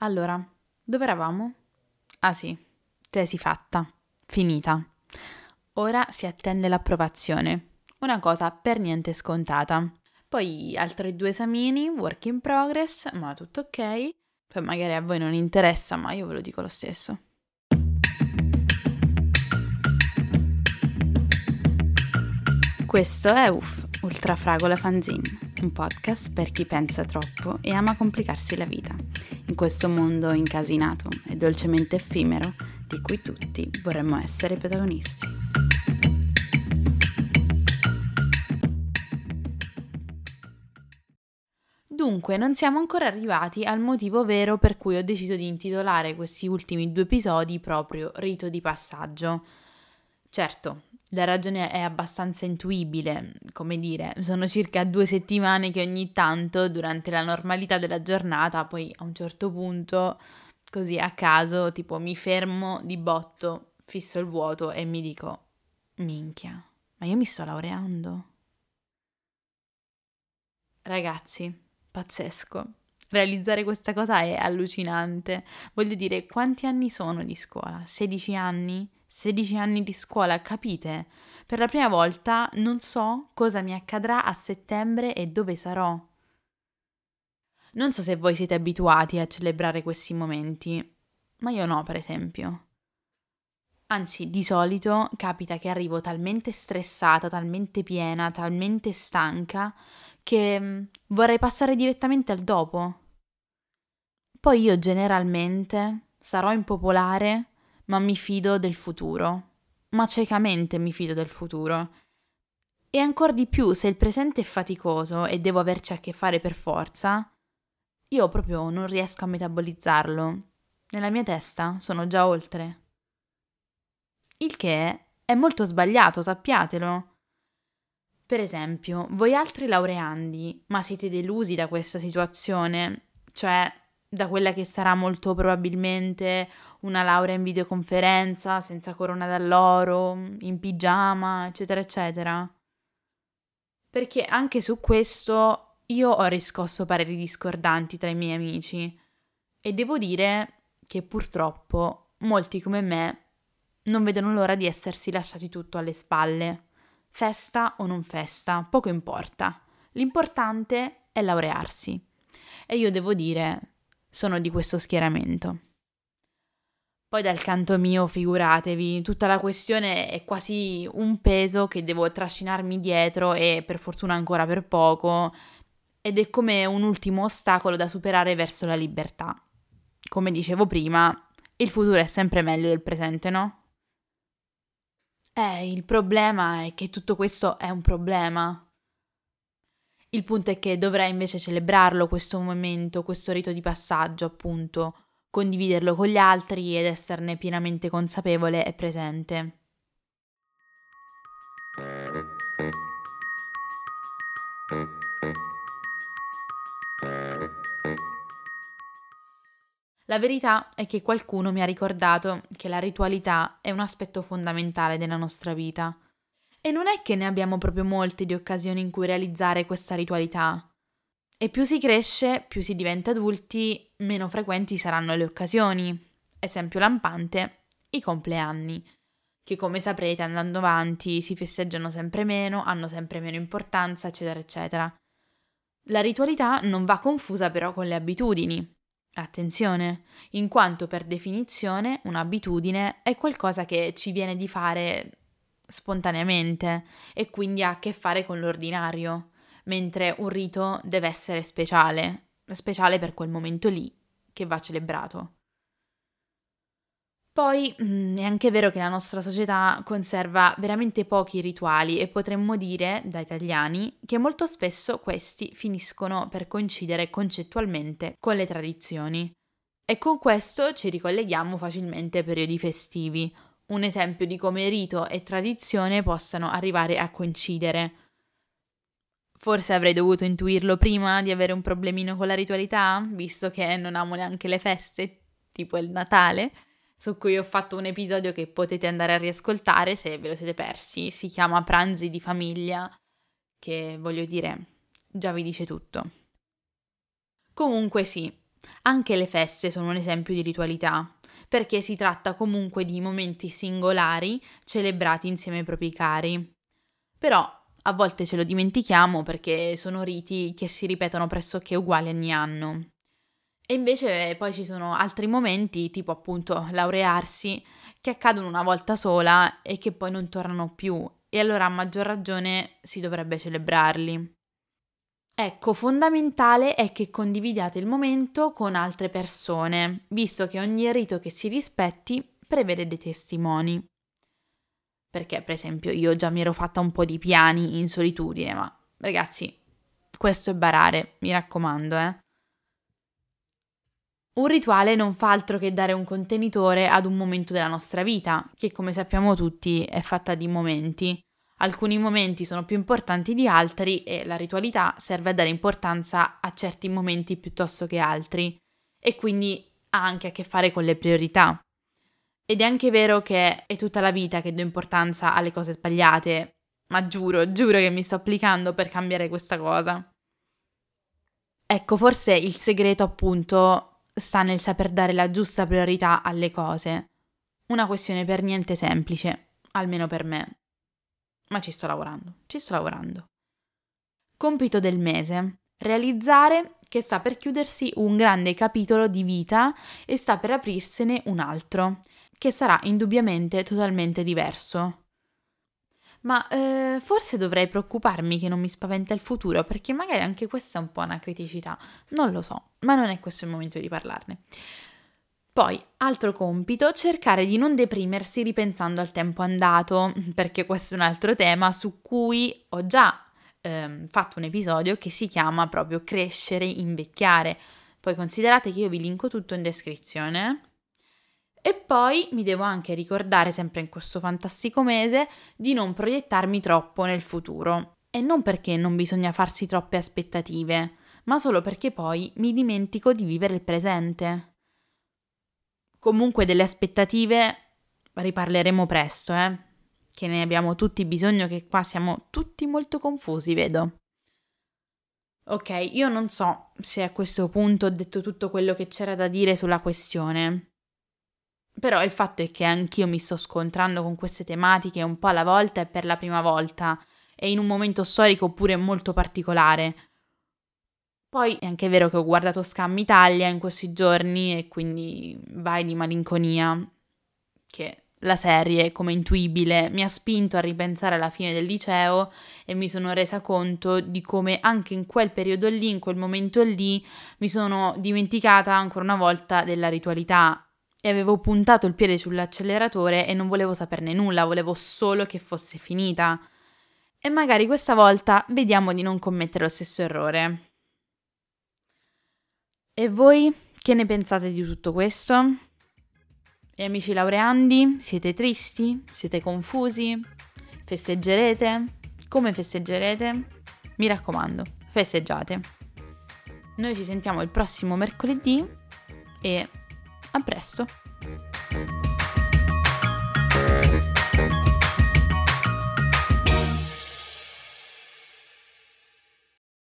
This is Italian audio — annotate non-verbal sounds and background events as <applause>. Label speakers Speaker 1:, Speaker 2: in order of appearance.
Speaker 1: Allora, dove eravamo? Ah sì, tesi fatta, finita. Ora si attende l'approvazione, una cosa per niente scontata. Poi altri due esamini, work in progress, ma tutto ok. Poi magari a voi non interessa, ma io ve lo dico lo stesso. Questo è UF, Ultrafragola Fanzine un podcast per chi pensa troppo e ama complicarsi la vita, in questo mondo incasinato e dolcemente effimero di cui tutti vorremmo essere protagonisti. Dunque, non siamo ancora arrivati al motivo vero per cui ho deciso di intitolare questi ultimi due episodi proprio Rito di passaggio. Certo, la ragione è abbastanza intuibile, come dire, sono circa due settimane che ogni tanto, durante la normalità della giornata, poi a un certo punto, così a caso, tipo mi fermo di botto, fisso il vuoto e mi dico, minchia, ma io mi sto laureando. Ragazzi, pazzesco. Realizzare questa cosa è allucinante. Voglio dire, quanti anni sono di scuola? 16 anni? 16 anni di scuola, capite? Per la prima volta non so cosa mi accadrà a settembre e dove sarò. Non so se voi siete abituati a celebrare questi momenti, ma io no, per esempio. Anzi, di solito capita che arrivo talmente stressata, talmente piena, talmente stanca che mm, vorrei passare direttamente al dopo. Poi io generalmente sarò impopolare ma mi fido del futuro. Ma ciecamente mi fido del futuro. E ancora di più se il presente è faticoso e devo averci a che fare per forza, io proprio non riesco a metabolizzarlo. Nella mia testa sono già oltre. Il che è molto sbagliato, sappiatelo. Per esempio, voi altri laureandi, ma siete delusi da questa situazione? Cioè, da quella che sarà molto probabilmente una laurea in videoconferenza, senza corona d'alloro, in pigiama, eccetera, eccetera. Perché anche su questo io ho riscosso pareri discordanti tra i miei amici e devo dire che purtroppo molti come me non vedono l'ora di essersi lasciati tutto alle spalle. Festa o non festa, poco importa. L'importante è laurearsi. E io devo dire sono di questo schieramento. Poi dal canto mio, figuratevi, tutta la questione è quasi un peso che devo trascinarmi dietro e per fortuna ancora per poco, ed è come un ultimo ostacolo da superare verso la libertà. Come dicevo prima, il futuro è sempre meglio del presente, no? Eh, il problema è che tutto questo è un problema. Il punto è che dovrei invece celebrarlo questo momento, questo rito di passaggio, appunto, condividerlo con gli altri ed esserne pienamente consapevole e presente. La verità è che qualcuno mi ha ricordato che la ritualità è un aspetto fondamentale della nostra vita e non è che ne abbiamo proprio molte di occasioni in cui realizzare questa ritualità. E più si cresce, più si diventa adulti, meno frequenti saranno le occasioni. Esempio lampante, i compleanni, che come saprete andando avanti si festeggiano sempre meno, hanno sempre meno importanza, eccetera, eccetera. La ritualità non va confusa però con le abitudini. Attenzione, in quanto per definizione un'abitudine è qualcosa che ci viene di fare spontaneamente e quindi ha a che fare con l'ordinario, mentre un rito deve essere speciale, speciale per quel momento lì che va celebrato. Poi mm, è anche vero che la nostra società conserva veramente pochi rituali e potremmo dire, da italiani, che molto spesso questi finiscono per coincidere concettualmente con le tradizioni. E con questo ci ricolleghiamo facilmente ai periodi festivi, un esempio di come rito e tradizione possano arrivare a coincidere. Forse avrei dovuto intuirlo prima di avere un problemino con la ritualità, visto che non amo neanche le feste, tipo il Natale, su cui ho fatto un episodio che potete andare a riascoltare se ve lo siete persi. Si chiama Pranzi di famiglia, che voglio dire, già vi dice tutto. Comunque sì, Anche le feste sono un esempio di ritualità, perché si tratta comunque di momenti singolari celebrati insieme ai propri cari. Però a volte ce lo dimentichiamo perché sono riti che si ripetono pressoché uguali ogni anno. E invece poi ci sono altri momenti, tipo appunto laurearsi, che accadono una volta sola e che poi non tornano più, e allora a maggior ragione si dovrebbe celebrarli. Ecco, fondamentale è che condividiate il momento con altre persone, visto che ogni rito che si rispetti prevede dei testimoni. Perché, per esempio, io già mi ero fatta un po' di piani in solitudine, ma ragazzi, questo è barare, mi raccomando, eh. Un rituale non fa altro che dare un contenitore ad un momento della nostra vita, che come sappiamo tutti è fatta di momenti. Alcuni momenti sono più importanti di altri e la ritualità serve a dare importanza a certi momenti piuttosto che altri e quindi ha anche a che fare con le priorità. Ed è anche vero che è tutta la vita che do importanza alle cose sbagliate, ma giuro, giuro che mi sto applicando per cambiare questa cosa. Ecco, forse il segreto appunto sta nel saper dare la giusta priorità alle cose. Una questione per niente semplice, almeno per me. Ma ci sto lavorando, ci sto lavorando. Compito del mese. Realizzare che sta per chiudersi un grande capitolo di vita e sta per aprirsene un altro che sarà indubbiamente totalmente diverso. Ma eh, forse dovrei preoccuparmi che non mi spaventa il futuro, perché magari anche questa è un po' una criticità. Non lo so, ma non è questo il momento di parlarne. Poi, altro compito, cercare di non deprimersi ripensando al tempo andato, <laughs> perché questo è un altro tema su cui ho già eh, fatto un episodio che si chiama proprio Crescere, invecchiare. Poi considerate che io vi linko tutto in descrizione e poi mi devo anche ricordare, sempre in questo fantastico mese, di non proiettarmi troppo nel futuro. E non perché non bisogna farsi troppe aspettative, ma solo perché poi mi dimentico di vivere il presente. Comunque delle aspettative riparleremo presto, eh? Che ne abbiamo tutti bisogno, che qua siamo tutti molto confusi, vedo. Ok, io non so se a questo punto ho detto tutto quello che c'era da dire sulla questione. Però il fatto è che anch'io mi sto scontrando con queste tematiche un po' alla volta e per la prima volta, e in un momento storico pure molto particolare. Poi è anche vero che ho guardato Scam Italia in questi giorni e quindi vai di malinconia, che la serie, come intuibile, mi ha spinto a ripensare alla fine del liceo e mi sono resa conto di come anche in quel periodo lì, in quel momento lì, mi sono dimenticata ancora una volta della ritualità e avevo puntato il piede sull'acceleratore e non volevo saperne nulla, volevo solo che fosse finita. E magari questa volta vediamo di non commettere lo stesso errore. E voi che ne pensate di tutto questo? E amici laureandi, siete tristi? Siete confusi? Festeggerete? Come festeggerete? Mi raccomando, festeggiate. Noi ci sentiamo il prossimo mercoledì e a presto!